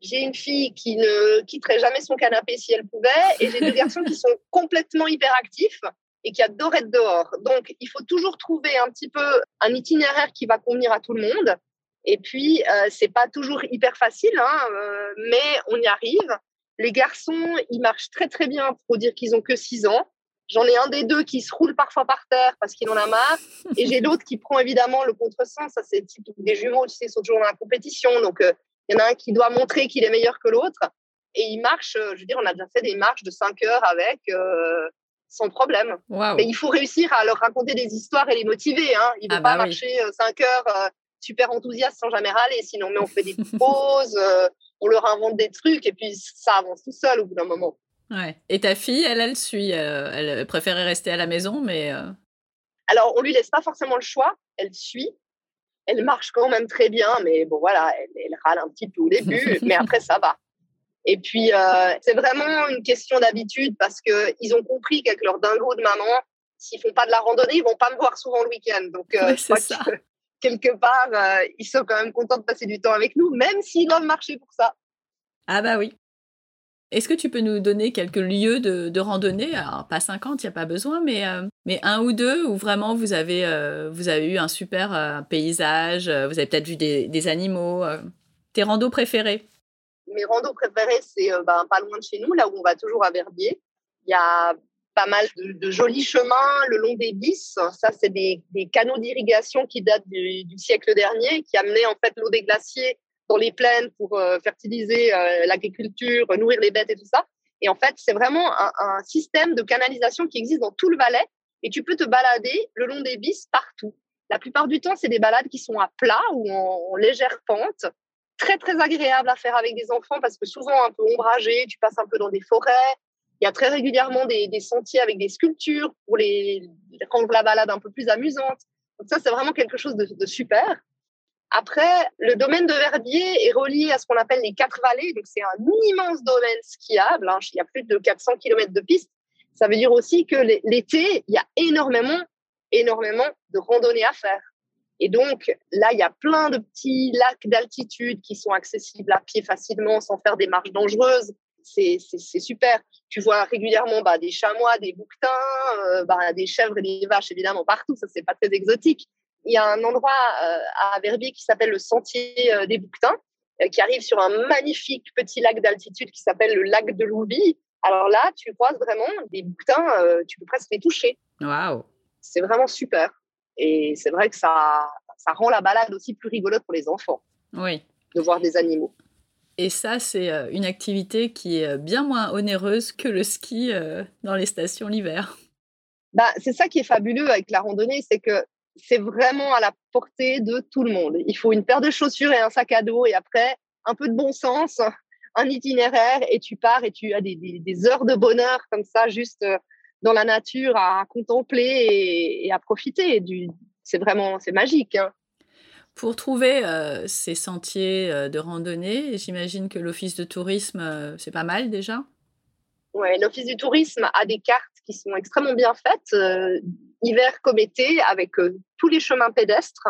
J'ai une fille qui ne quitterait jamais son canapé si elle pouvait, et j'ai deux garçons qui sont complètement hyperactifs et qui adorent être dehors. Donc, il faut toujours trouver un petit peu un itinéraire qui va convenir à tout le monde. Et puis, euh, c'est pas toujours hyper facile, hein, euh, mais on y arrive. Les garçons, ils marchent très très bien pour dire qu'ils ont que 6 ans. J'en ai un des deux qui se roule parfois par terre parce qu'il en a marre. Et j'ai l'autre qui prend évidemment le contresens. Ça, c'est typique des jumeaux, tu sais, ils sont toujours dans la compétition. Donc, euh, il y en a un qui doit montrer qu'il est meilleur que l'autre. Et il marche, euh, je veux dire, on a déjà fait des marches de 5 heures avec. Euh, sans problème. Mais il faut réussir à leur raconter des histoires et les motiver. Hein. Ils ne vont ah pas bah marcher 5 euh, heures super enthousiastes sans jamais râler. Sinon, mais on fait des pauses, euh, on leur invente des trucs et puis ça avance tout seul au bout d'un moment. Ouais. Et ta fille, elle, elle suit. elle préférait rester à la maison, mais. Alors, on lui laisse pas forcément le choix. Elle suit. Elle marche quand même très bien, mais bon, voilà, elle, elle râle un petit peu au début, mais après, ça va. Et puis, euh, c'est vraiment une question d'habitude parce qu'ils ont compris qu'avec leur dingo de maman, s'ils font pas de la randonnée, ils vont pas me voir souvent le week-end. Donc, euh, ça. quelque part, euh, ils sont quand même contents de passer du temps avec nous, même s'ils doivent marcher pour ça. Ah bah oui. Est-ce que tu peux nous donner quelques lieux de, randonnée? Alors, pas 50, il n'y a pas besoin, mais, mais un ou deux où vraiment vous avez, avez eu un super paysage, vous avez peut-être vu des, animaux. tes randos préférés? Mes randos préférés, c'est euh, ben, pas loin de chez nous, là où on va toujours à Verbier. Il y a pas mal de, jolis chemins le long des bis. Ça, c'est des, canaux d'irrigation qui datent du, siècle dernier, qui amenaient en fait l'eau des glaciers les plaines pour euh, fertiliser euh, l'agriculture, nourrir les bêtes et tout ça. Et en fait, c'est vraiment un, système de canalisation qui existe dans tout le Valais et tu peux te balader le long des bis partout. La plupart du temps, c'est des balades qui sont à plat ou en légère pente très, très agréable à faire avec des enfants parce que souvent un peu ombragé, tu passes un peu dans des forêts. Il y a très régulièrement des, sentiers avec des sculptures pour les, rendre la balade un peu plus amusante. Donc ça, c'est vraiment quelque chose de, super. Après, le domaine de Verbier est relié à ce qu'on appelle les quatre vallées. Donc, c'est un immense domaine skiable. Hein. Il y a plus de 400 km de pistes. Ça veut dire aussi que l'été, il y a énormément, énormément de randonnées à faire. Et donc, là, il y a plein de petits lacs d'altitude qui sont accessibles à pied facilement sans faire des marches dangereuses. C'est super. Tu vois régulièrement bah, des chamois, des bouquetins, euh, bah, des chèvres et des vaches, évidemment, partout. Ça, c'est pas très exotique. Il y a un endroit euh, à Verbier qui s'appelle le Sentier euh, des Bouquetins, qui arrive sur un magnifique petit lac d'altitude qui s'appelle le lac de Louvi. Alors là, tu croises vraiment des bouquetins, tu peux presque les toucher. Waouh C'est vraiment super. Et c'est vrai que ça, ça rend la balade aussi plus rigolote pour les enfants. Oui. De voir des animaux. Et ça, c'est euh, une activité qui est euh, bien moins onéreuse que le ski euh, dans les stations l'hiver. Bah, c'est ça qui est fabuleux avec la randonnée, c'est que c'est vraiment à la portée de tout le monde. Il faut une paire de chaussures et un sac à dos et après un peu de bon sens, un itinéraire et tu pars et tu as des, des heures de bonheur comme ça, juste dans la nature à contempler et, à profiter. Du, c'est vraiment, c'est magique. Hein. Pour trouver euh, ces sentiers euh, de randonnée, j'imagine que l'office de tourisme, euh, c'est pas mal déjà? Oui, l'office du tourisme a des cartes qui sont extrêmement bien faites, hiver comme été, avec tous les chemins pédestres,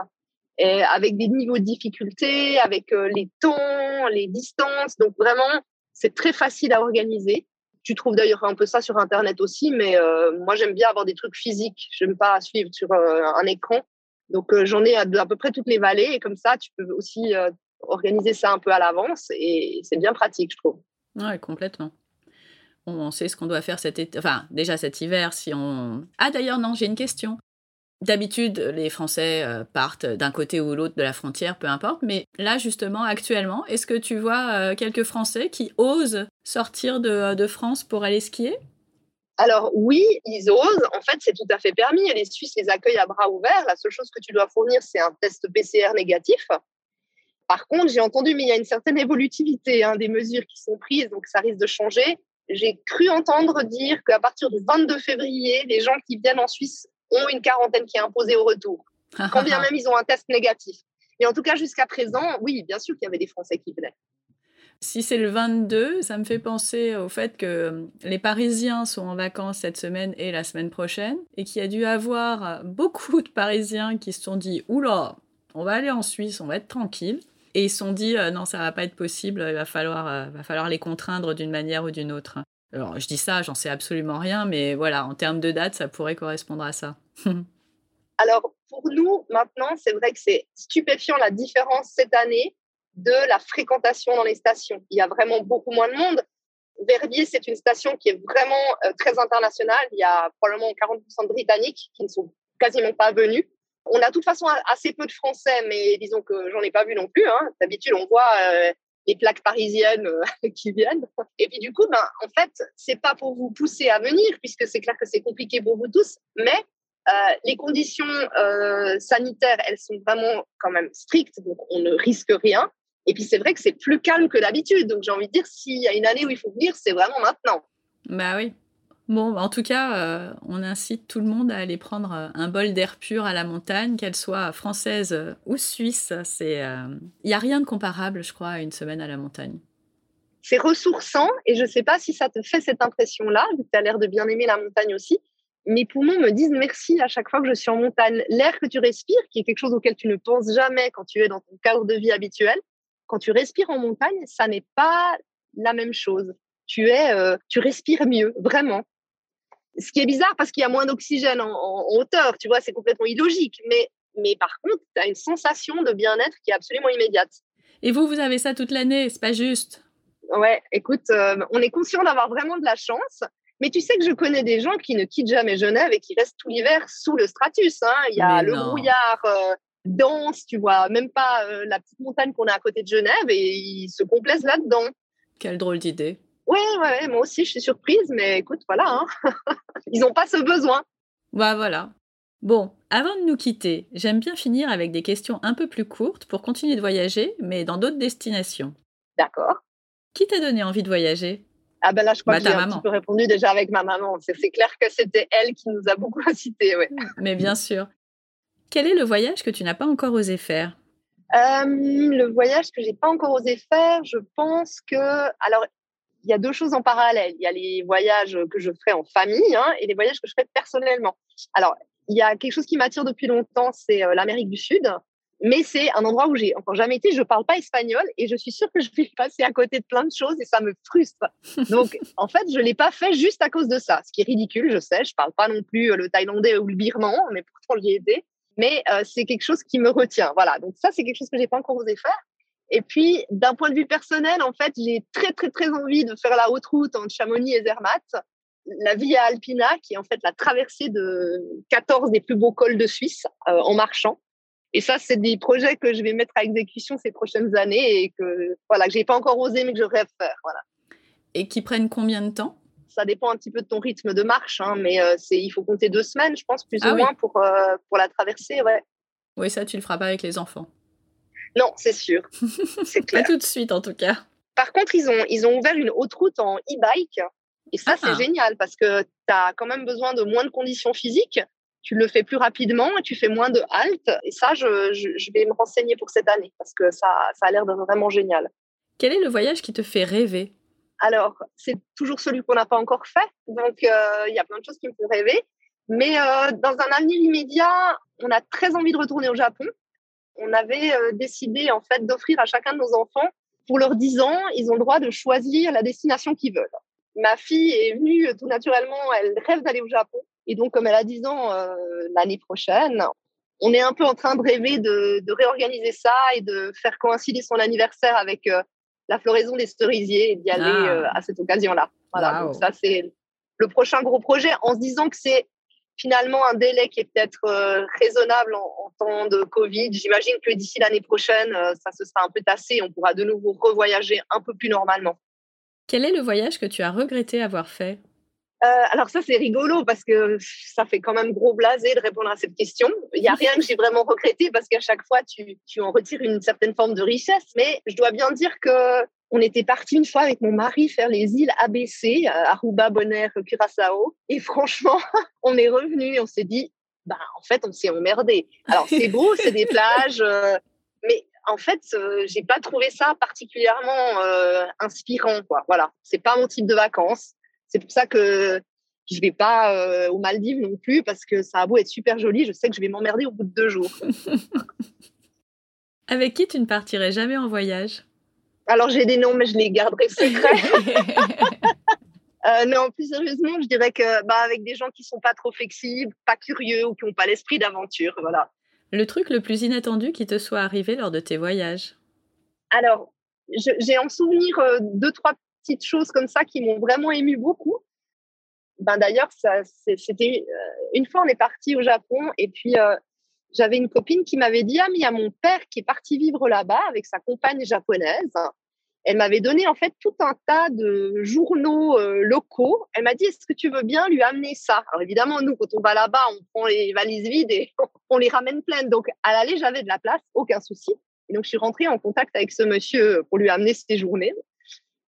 et avec des niveaux de difficulté, avec les temps, les distances. Donc vraiment, c'est très facile à organiser. Tu trouves d'ailleurs un peu ça sur Internet aussi, mais euh, moi j'aime bien avoir des trucs physiques. J'aime pas suivre sur euh, un écran. Donc euh, j'en ai à, à, peu près toutes les vallées et comme ça tu peux aussi organiser ça un peu à l'avance et c'est bien pratique, je trouve. Ouais, complètement. On sait ce qu'on doit faire cet été, enfin déjà cet hiver si on. Ah d'ailleurs non, j'ai une question. D'habitude, les Français euh, partent d'un côté ou l'autre de la frontière, peu importe. Mais là, justement, actuellement, est-ce que tu vois euh, quelques Français qui osent sortir de, de France pour aller skier? Alors oui, ils osent. En fait, c'est tout à fait permis. les Suisses les accueillent à bras ouverts. La seule chose que tu dois fournir, c'est un test PCR négatif. Par contre, j'ai entendu, mais il y a une certaine évolutivité hein, des mesures qui sont prises, donc ça risque de changer. J'ai cru entendre dire qu'à partir du 22 février, les gens qui viennent en Suisse ont une quarantaine qui est imposée au retour. quand bien même ils ont un test négatif. Et en tout cas, jusqu'à présent, oui, bien sûr qu'il y avait des Français qui venaient. Si c'est le 22, ça me fait penser au fait que euh, les Parisiens sont en vacances cette semaine et la semaine prochaine, et qu'il y a dû avoir beaucoup de Parisiens qui se sont dit Oula, on va aller en Suisse, on va être tranquille. Et ils se sont dit Non, ça va pas être possible, il va falloir, euh, va falloir les contraindre d'une manière ou d'une autre. Alors, je dis ça, j'en sais absolument rien, mais voilà, en termes de date, ça pourrait correspondre à ça. Alors, pour nous, maintenant, c'est vrai que c'est stupéfiant la différence cette année de la fréquentation dans les stations. Il y a vraiment beaucoup moins de monde. Verbier, c'est une station qui est vraiment euh, très internationale. Il y a probablement 40% de Britanniques qui ne sont quasiment pas venus. On a de toute façon assez peu de Français, mais disons que j'en ai pas vu non plus. Hein. D'habitude, on voit euh, les plaques parisiennes euh, qui viennent. Et puis du coup, ben, en fait, c'est pas pour vous pousser à venir, puisque c'est clair que c'est compliqué pour vous tous, mais euh, les conditions sanitaires, elles sont vraiment quand même strictes, donc on ne risque rien. Et puis c'est vrai que c'est plus calme que d'habitude. Donc j'ai envie de dire, s'il y a une année où il faut venir, c'est vraiment maintenant. Bah oui. Bon, en tout cas, euh, on incite tout le monde à aller prendre un bol d'air pur à la montagne, qu'elle soit française ou suisse. Il n'y a rien de comparable, je crois, à une semaine à la montagne. C'est ressourçant et je ne sais pas si ça te fait cette impression-là, tu as l'air de bien aimer la montagne aussi mes poumons me disent merci à chaque fois que je suis en montagne. L'air que tu respires, qui est quelque chose auquel tu ne penses jamais quand tu es dans ton cadre de vie habituel, quand tu respires en montagne, ça n'est pas la même chose. Tu es, euh, tu respires mieux, vraiment. Ce qui est bizarre parce qu'il y a moins d'oxygène en, hauteur, tu vois, c'est complètement illogique. Mais, mais par contre, tu as une sensation de bien-être qui est absolument immédiate. Et vous, vous avez ça toute l'année, c'est pas juste Ouais, écoute, euh, on est conscient d'avoir vraiment de la chance. Mais tu sais que je connais des gens qui ne quittent jamais Genève et qui restent tout l'hiver sous le stratus. Hein. Il y a le brouillard euh, dense, tu vois, même pas euh, la petite montagne qu'on a à côté de Genève et ils se complaisent là-dedans. Quelle drôle d'idée. Oui, ouais, moi aussi je suis surprise, mais écoute, voilà, hein. ils n'ont pas ce besoin. Bah voilà. Bon, avant de nous quitter, j'aime bien finir avec des questions un peu plus courtes pour continuer de voyager, mais dans d'autres destinations. D'accord. Qui t'a donné envie de voyager? Ah ben là, je crois bah, que j'ai un petit peu répondu déjà avec ma maman. C'est clair que c'était elle qui nous a beaucoup incité. Mais bien sûr. Quel est le voyage que tu n'as pas encore osé faire? Euh, Le voyage que j'ai pas encore osé faire, je pense que... Alors, il y a deux choses en parallèle. Il y a les voyages que je ferai en famille hein, et les voyages que je ferai personnellement. Alors, il y a quelque chose qui m'attire depuis longtemps, c'est euh, l'Amérique du Sud. Mais c'est un endroit où j'ai encore jamais été. Je parle pas espagnol et je suis sûre que je vais passer à côté de plein de choses et ça me frustre. Donc, en fait, je l'ai pas fait juste à cause de ça. Ce qui est ridicule, je sais. Je parle pas non plus le thaïlandais ou le birman, mais pourtant j'y ai été. Mais euh, c'est quelque chose qui me retient. Voilà. Donc ça, c'est quelque chose que j'ai pas encore osé faire. Et puis, d'un point de vue personnel, en fait, j'ai très, très, très envie de faire la haute route entre Chamonix et Zermatt. La Via Alpina, qui est en fait la traversée de 14 des plus beaux cols de Suisse euh, en marchant. Et ça, c'est des projets que je vais mettre à exécution ces prochaines années et que voilà que j'ai pas encore osé, mais que je rêve faire. Voilà. Et qui prennent combien de temps? Ça dépend un petit peu de ton rythme de marche, hein, mais euh, c'est il faut compter deux semaines, je pense, plus ah ou moins pour euh, pour la traversée, ouais. Oui, ça, tu le feras pas avec les enfants. Non, c'est sûr. C'est clair. pas tout de suite, en tout cas. Par contre, ils ont ils ont ouvert une haute route en e-bike. Et ça, c'est ah. génial parce que tu as quand même besoin de moins de conditions physiques tu le fais plus rapidement et tu fais moins de haltes. Et ça, je, je, vais me renseigner pour cette année parce que ça, ça a l'air vraiment génial. Quel est le voyage qui te fait rêver? Alors, c'est toujours celui qu'on n'a pas encore fait. Donc, euh, il y a plein de choses qui me font rêver. Mais euh, dans un avenir immédiat, on a très envie de retourner au Japon. On avait euh, décidé en fait d'offrir à chacun de nos enfants, pour leurs 10 ans, ils ont le droit de choisir la destination qu'ils veulent. Ma fille est venue tout naturellement, elle rêve d'aller au Japon. Et donc, comme elle a 10 ans euh, l'année prochaine, on est un peu en train de rêver de, de, réorganiser ça et de faire coïncider son anniversaire avec euh, la floraison des cerisiers et d'y aller ah. euh, à cette occasion-là. Voilà, donc ça, c'est le prochain gros projet en se disant que c'est finalement un délai qui est peut-être raisonnable en, temps de Covid. J'imagine que d'ici l'année prochaine, ça se sera un peu tassé et on pourra de nouveau revoyager un peu plus normalement. Quel est le voyage que tu as regretté avoir fait? Euh, alors ça, c'est rigolo parce que ça fait quand même gros blasé de répondre à cette question. Il n'y a rien que j'ai vraiment regretté parce qu'à chaque fois, tu, tu, en retires une certaine forme de richesse. Mais je dois bien dire que on était parti une fois avec mon mari faire les îles ABC, euh, Aruba, Bonaire, Curaçao. Et franchement, on est revenu et on s'est dit, ben, en fait, on s'est emmerdé. Alors, c'est beau, c'est des plages, euh, mais en fait, euh, j'ai pas trouvé ça particulièrement euh, inspirant, quoi. Voilà, c'est pas mon type de vacances. C'est pour ça que je vais pas aux Maldives non plus, parce que ça a beau être super joli, je sais que je vais m'emmerder au bout de deux jours. Avec qui tu ne partirais jamais en voyage? Alors, j'ai des noms, mais je les garderai secrets. Euh, non, plus sérieusement, je dirais que bah, avec des gens qui sont pas trop flexibles, pas curieux ou qui n'ont pas l'esprit d'aventure, voilà. Le truc le plus inattendu qui te soit arrivé lors de tes voyages? Alors, j'ai en souvenir euh, deux, trois petites choses comme ça qui m'ont vraiment ému beaucoup. Ben, D'ailleurs, c'était euh, une fois, on est parti au Japon et puis j'avais une copine qui m'avait dit Ah, mais il y a mon père qui est parti vivre là-bas avec sa compagne japonaise elle m'avait donné en fait tout un tas de journaux euh, locaux. Elle m'a dit est-ce que tu veux bien lui amener ça? Alors évidemment nous quand on va là-bas on prend les valises vides et on les ramène pleines. Donc à l'aller j'avais de la place, aucun souci. Et donc je suis rentrée en contact avec ce monsieur pour lui amener ces journées.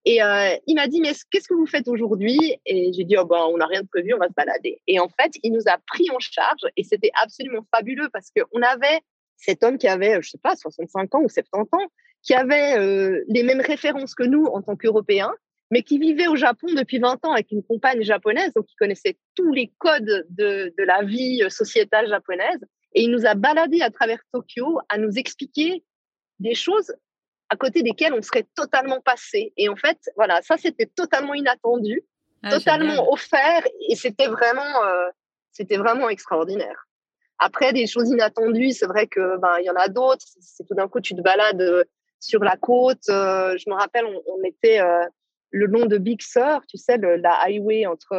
Et euh, il m'a dit mais qu'est-ce que vous faites aujourd'hui? Et j'ai dit oh ben on n'a rien de prévu, on va se balader. Et en fait il nous a pris en charge et c'était absolument fabuleux parce qu'on avait cet homme qui avait je sais pas 65 ans ou 70 ans qui avait euh, les mêmes références que nous en tant qu'Européens, mais qui vivait au Japon depuis 20 ans avec une compagne japonaise, donc qui connaissait tous les codes de, de la vie sociétale japonaise. Et il nous a baladés à travers Tokyo à nous expliquer des choses à côté desquelles on serait totalement passé. Et en fait, voilà, ça c'était totalement inattendu, ah, totalement offert, et c'était vraiment, euh, c'était vraiment extraordinaire. Après, des choses inattendues, c'est vrai que ben il y en a d'autres. C'est tout d'un coup tu te balades euh, sur la côte. Euh, je me rappelle, on, était euh, le long de Big Sur, tu sais, la highway entre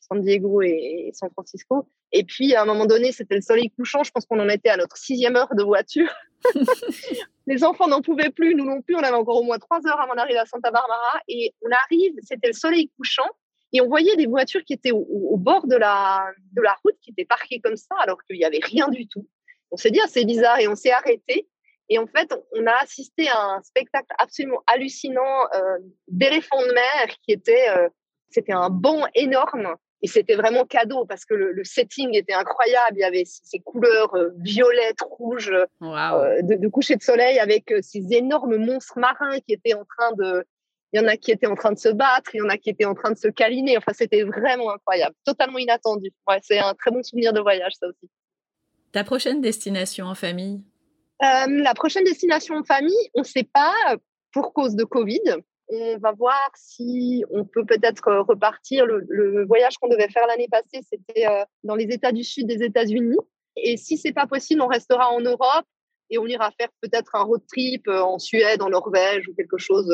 San Diego et, San Francisco. Et puis, à un moment donné, c'était le soleil couchant. Je pense qu'on en était à notre sixième heure de voiture. les enfants n'en pouvaient plus, nous non plus. On avait encore au moins trois heures avant d'arriver à Santa Barbara. Et on arrive, c'était le soleil couchant. Et on voyait des voitures qui étaient au, bord de la, de la route, qui étaient parquées comme ça, alors qu'il n'y avait rien du tout. On s'est dit, ah, c'est bizarre, et on s'est arrêté. Et en fait, on a assisté à un spectacle absolument hallucinant euh, d'éléphants de mer qui était, euh, c'était un banc énorme. Et c'était vraiment cadeau parce que le, setting était incroyable. Il y avait ces couleurs euh, violettes, rouges, de, coucher de soleil avec ces énormes monstres marins qui étaient en train de, il y en a qui étaient en train de se battre, il y en a qui étaient en train de se câliner. Enfin, c'était vraiment incroyable, totalement inattendu. Ouais, c'est un très bon souvenir de voyage, ça aussi. Ta prochaine destination en famille? Euh, la prochaine destination en famille, on ne sait pas pour cause de Covid. On va voir si on peut peut-être euh, repartir. Le, voyage qu'on devait faire l'année passée, c'était euh, dans les États du Sud des États-Unis. Et si c'est pas possible, on restera en Europe et on ira faire peut-être un road trip en Suède, en Norvège ou quelque chose,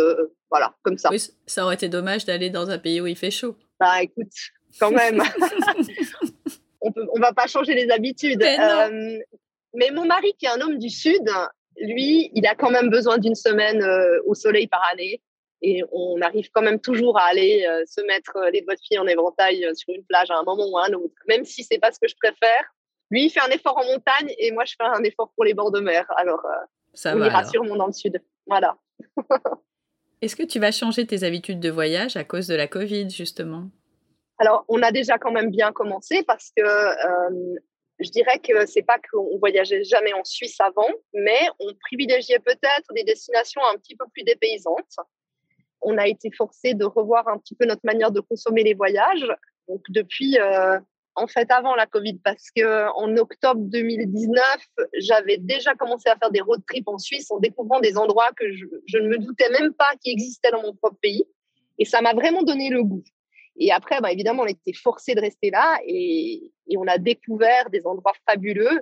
voilà, comme ça. Oui, ça aurait été dommage d'aller dans un pays où il fait chaud. Bah écoute, quand même. on ne on va pas changer les habitudes. Mais mon mari, qui est un homme du Sud, lui, il a quand même besoin d'une semaine euh, au soleil par année. Et on arrive quand même toujours à aller euh, se mettre euh, les doigts de pied en éventail sur une plage à un moment ou à un autre, même si c'est pas ce que je préfère. Lui, il fait un effort en montagne et moi, je fais un effort pour les bords de mer. Alors, Ça on va, ira sûrement dans le sud. Voilà. Est-ce que tu vas changer tes habitudes de voyage à cause de la Covid, justement? Alors, on a déjà quand même bien commencé parce que je dirais que c'est pas qu'on voyageait jamais en Suisse avant, mais on privilégiait peut-être des destinations un petit peu plus dépaysantes. On a été forcé de revoir un petit peu notre manière de consommer les voyages. Donc depuis, euh, en fait, avant la Covid, parce que en octobre 2019, j'avais déjà commencé à faire des road trips en Suisse en découvrant des endroits que je, ne me doutais même pas qui existaient dans mon propre pays. Et ça m'a vraiment donné le goût. Et après, bah, évidemment, on était forcé de rester là et, et, on a découvert des endroits fabuleux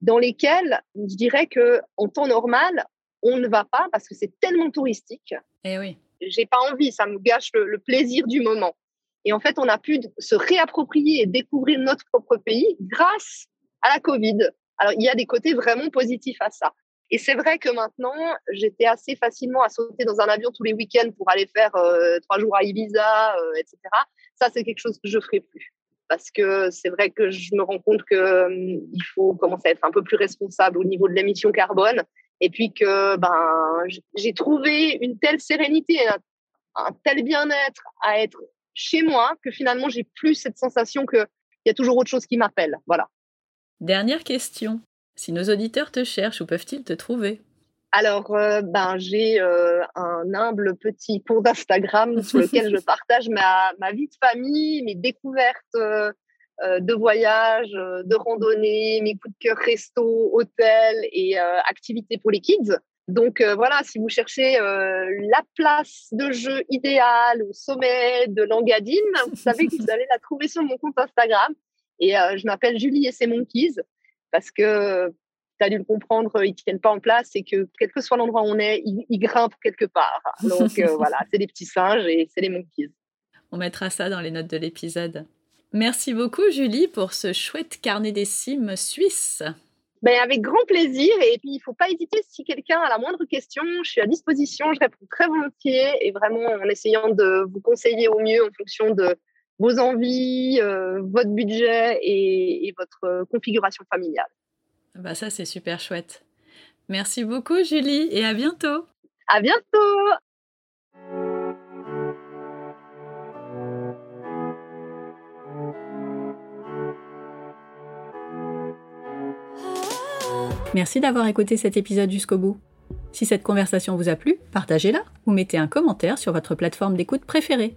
dans lesquels je dirais que en temps normal, on ne va pas parce que c'est tellement touristique. Eh oui. J'ai pas envie, ça me gâche le, plaisir du moment. Et en fait, on a pu se réapproprier et découvrir notre propre pays grâce à la Covid. Alors, il y a des côtés vraiment positifs à ça. Et c'est vrai que maintenant, j'étais assez facilement à sauter dans un avion tous les week-ends pour aller faire euh, trois jours à Ibiza, euh, etc. Ça, c'est quelque chose que je ferai plus. Parce que c'est vrai que je me rends compte qu'il hum, faut commencer à être un peu plus responsable au niveau de l'émission carbone. Et puis que ben, j'ai trouvé une telle sérénité, un, un tel bien-être à être chez moi que finalement, j'ai plus cette sensation qu'il y a toujours autre chose qui m'appelle. Voilà. Dernière question. Si nos auditeurs te cherchent, où peuvent-ils te trouver? Alors, euh, ben, j'ai euh, un humble petit compte d'Instagram sur lequel je partage ma, ma, vie de famille, mes découvertes euh, de voyage, de randonnée, mes coups de cœur resto, hôtel et activités pour les kids. Donc voilà, si vous cherchez la place de jeu idéale au sommet de Langadine, vous savez que vous allez la trouver sur mon compte Instagram. Et je m'appelle Julie et ses Monkeys parce que tu as dû le comprendre, ils ne tiennent pas en place et que quel que soit l'endroit où on est, ils, grimpent quelque part. Donc euh, voilà, c'est des petits singes et c'est les monkeys. On mettra ça dans les notes de l'épisode. Merci beaucoup Julie pour ce chouette carnet des cimes suisse. Ben, avec grand plaisir. Et puis, il ne faut pas hésiter si quelqu'un a la moindre question. Je suis à disposition. Je réponds très volontiers et vraiment en essayant de vous conseiller au mieux en fonction de vos envies, euh, votre budget et, votre euh, configuration familiale. Bah ça, c'est super chouette. Merci beaucoup, Julie, et à bientôt. À bientôt. Merci d'avoir écouté cet épisode jusqu'au bout. Si cette conversation vous a plu, partagez-la ou mettez un commentaire sur votre plateforme d'écoute préférée.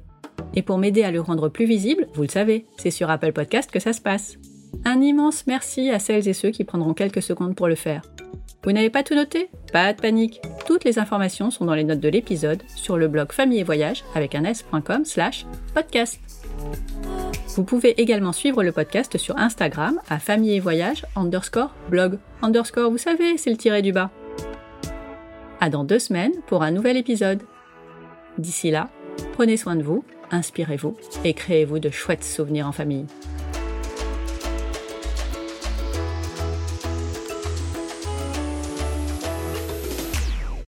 Et pour m'aider à le rendre plus visible, vous le savez, c'est sur Apple Podcast que ça se passe. Un immense merci à celles et ceux qui prendront quelques secondes pour le faire. Vous n'avez pas tout noté? Pas de panique. Toutes les informations sont dans les notes de l'épisode sur le blog famille et voyage avec un s.com slash podcast. Vous pouvez également suivre le podcast sur Instagram à famille et voyage underscore blog underscore, vous savez, c'est le tiré du bas. À dans deux semaines pour un nouvel épisode. D'ici là, prenez soin de vous, inspirez-vous et créez-vous de chouettes souvenirs en famille.